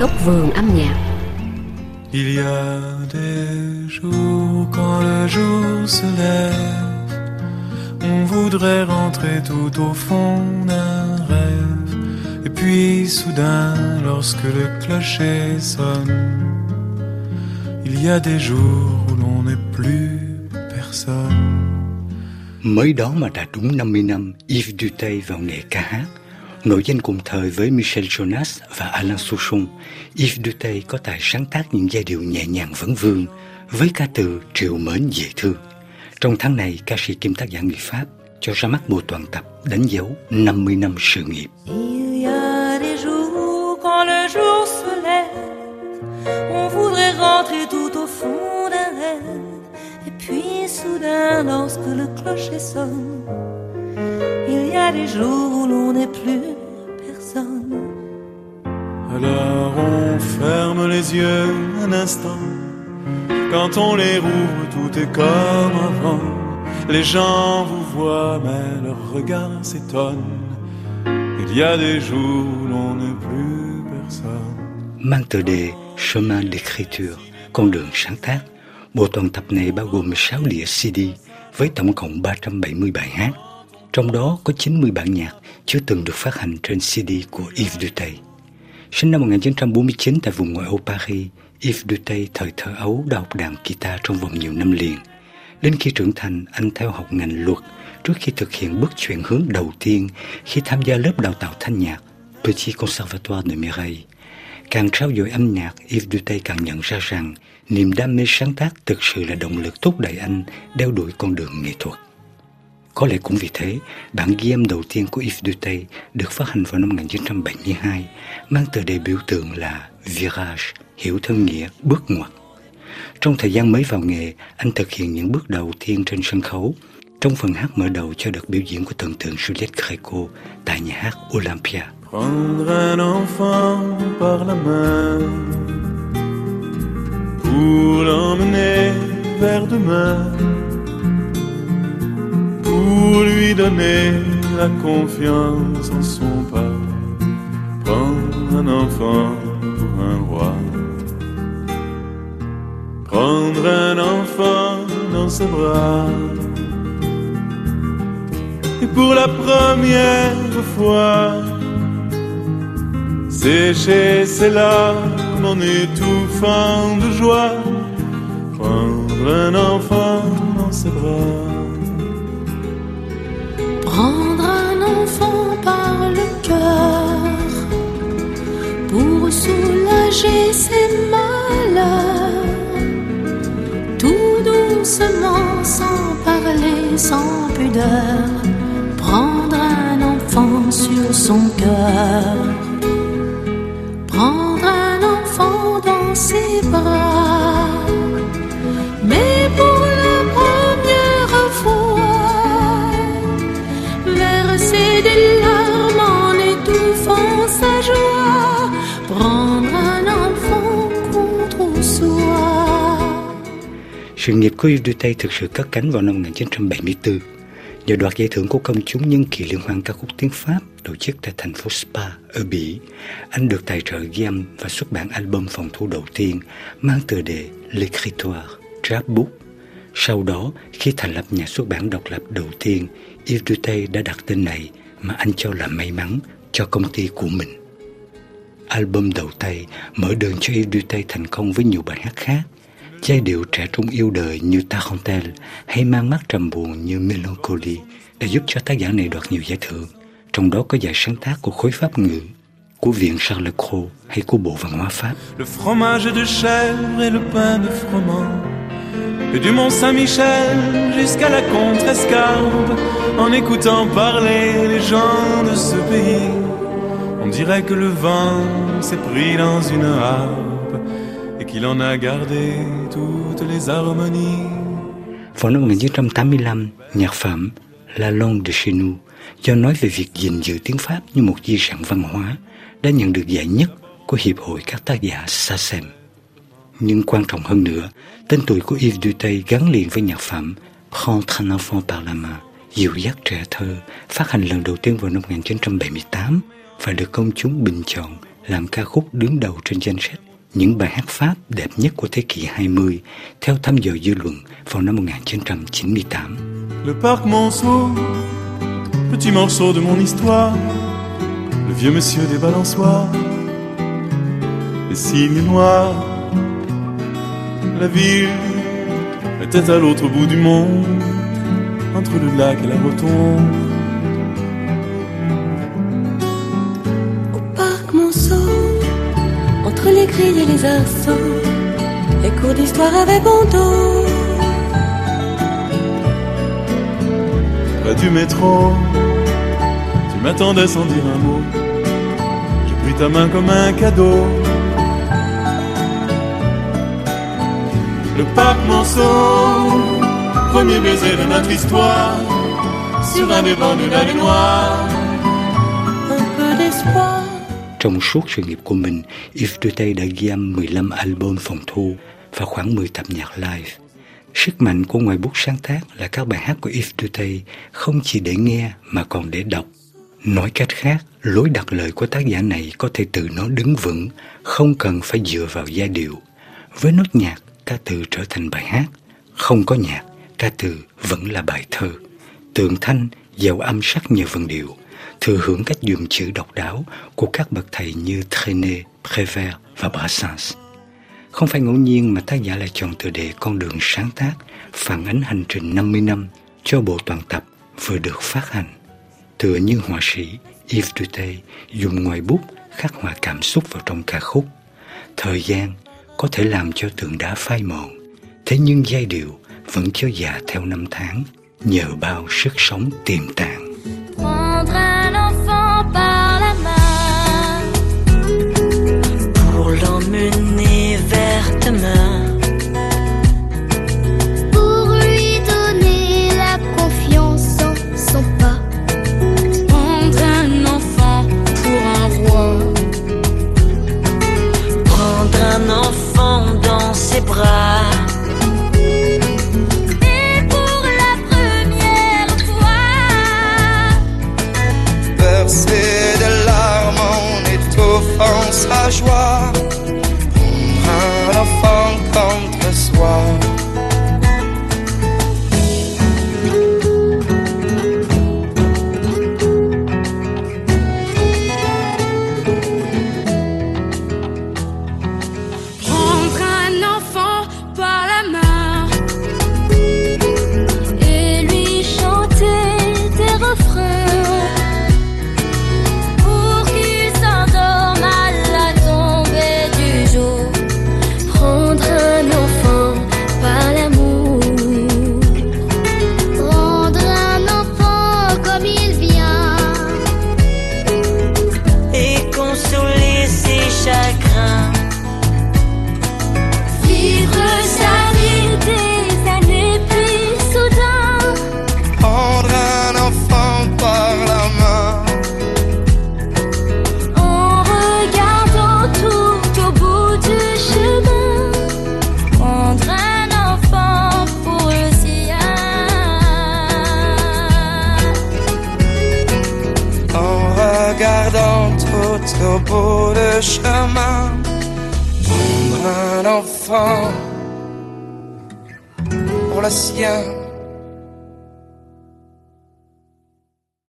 góc vườn âm nhạc. Il y a des jours quand le jour se lève, on voudrait rentrer tout au fond d'un rêve. Et puis soudain, lorsque le clocher sonne, il y a des jours où l'on n'est plus personne. Mới đó mà đã đúng 50 năm Yves Duteil vào nghề ca hát. Nổi danh cùng thời với Michel Jonas và Alain Souchon, Yves Duteil có tài sáng tác những giai điệu nhẹ nhàng vấn vương với ca từ triệu mến dễ thương. Trong tháng này, ca sĩ kim tác giả người Pháp cho ra mắt bộ toàn tập đánh dấu 50 năm sự nghiệp. Soudain, lorsque le clocher sonne, il y a des jours où l'on n'est plus personne. Alors on ferme les yeux un instant. Quand on les rouvre, tout est comme avant. Les gens vous voient, mais leur regard s'étonne. Il y a des jours où l'on n'est plus personne. Mang tựa đề Chemin d'écriture, con đường sáng tác. Bộ toàn tập này bao gồm 6 đĩa CD với tổng cộng 370 bài hát. Trong đó có 90 bản nhạc chưa từng được phát hành trên CD của Yves Duteil. Sinh năm 1949 tại vùng ngoại ô Paris, Yves Duteil thời thơ ấu đã học đàn guitar trong vòng nhiều năm liền. Đến khi trưởng thành, anh theo học ngành luật trước khi thực hiện bước chuyển hướng đầu tiên khi tham gia lớp đào tạo thanh nhạc Petit Conservatoire de Mireille. Càng trao dồi âm nhạc, Yves Duteil càng nhận ra rằng niềm đam mê sáng tác thực sự là động lực thúc đẩy anh đeo đuổi con đường nghệ thuật. Có lẽ cũng vì thế, bản ghi âm đầu tiên của Yves Duteil được phát hành vào năm 1972, mang tựa đề biểu tượng là Virage, hiểu thân nghĩa bước ngoặt. Trong thời gian mới vào nghề, anh thực hiện những bước đầu tiên trên sân khấu, trong phần hát mở đầu cho đợt biểu diễn của thần tượng Juliette Gréco tại nhà hát Olympia. Prendre un enfant par la main pour l'emmener vers demain, pour lui donner la confiance en son pas. Prendre un enfant pour un roi, prendre un enfant dans ses bras. Et pour la première fois, sécher ses larmes en étouffant de joie, prendre un enfant dans ses bras. Prendre un enfant par le cœur pour soulager ses malheurs, tout doucement, sans parler, sans pudeur, prendre un enfant sur son cœur Sự nghiệp của Yves Duteil thực sự cất cánh vào năm 1974 nhờ đoạt giải thưởng của công chúng nhân kỳ liên hoan ca khúc tiếng Pháp tổ chức tại thành phố Spa ở Bỉ. Anh được tài trợ ghi âm và xuất bản album phòng thu đầu tiên mang tựa đề L'Écritoire, Chapbook. Sau đó, khi thành lập nhà xuất bản độc lập đầu tiên, Yves Duteil đã đặt tên này mà anh cho là may mắn cho công ty của mình. Album đầu tay mở đường cho Yves Duteil thành công với nhiều bài hát khác. Le fromage de chèvre et le pain de froment. Et du Mont Saint-Michel jusqu'à la Contrescarpe, en écoutant parler les gens de ce pays, on dirait que le vent s'est pris dans une harpe qu'il en a gardé toutes les harmonies. Vào năm 1985, nhạc phẩm La Langue de chez nous do nói về việc gìn giữ tiếng Pháp như một di sản văn hóa đã nhận được giải nhất của Hiệp hội các tác giả SACEM. Nhưng quan trọng hơn nữa, tên tuổi của Yves Dutay gắn liền với nhạc phẩm Prendre un enfant par la main, dịu dắt trẻ thơ, phát hành lần đầu tiên vào năm 1978 và được công chúng bình chọn làm ca khúc đứng đầu trên danh sách những bài hát Pháp đẹp nhất của thế kỷ 20 theo thăm dò dư luận vào năm 1998. Le parc Monceau, petit morceau de mon histoire, le vieux monsieur des balançoires, les signes noirs, la ville était à l'autre bout du monde, entre le lac et la rotonde. Les arceaux, les cours d'histoire avec Bondo. Près du métro, tu m'attendais sans dire un mot. J'ai pris ta main comme un cadeau. Le parc Monceau, premier baiser de notre histoire, sur un des bancs de la noire. Trong suốt sự nghiệp của mình, Yves Duteil đã ghi âm 15 album phòng thu và khoảng 10 tập nhạc live. Sức mạnh của ngoài bút sáng tác là các bài hát của Yves Duteil không chỉ để nghe mà còn để đọc. Nói cách khác, lối đặt lời của tác giả này có thể tự nó đứng vững, không cần phải dựa vào giai điệu. Với nốt nhạc, ca từ trở thành bài hát. Không có nhạc, ca từ vẫn là bài thơ. Tượng thanh, giàu âm sắc nhiều vần điệu, thừa hưởng cách dùng chữ độc đáo của các bậc thầy như Trenet, Prévert và Brassens. Không phải ngẫu nhiên mà tác giả lại chọn tựa đề Con đường sáng tác phản ánh hành trình 50 năm cho bộ toàn tập vừa được phát hành. Tựa như họa sĩ Yves Duteil dùng ngoài bút khắc họa cảm xúc vào trong ca khúc. Thời gian có thể làm cho tượng đá phai mòn, thế nhưng giai điệu vẫn cho già theo năm tháng nhờ bao sức sống tiềm tàng. Un enfant contre soi. Regardant tout au bout chemin. Prendre un enfant pour le sien.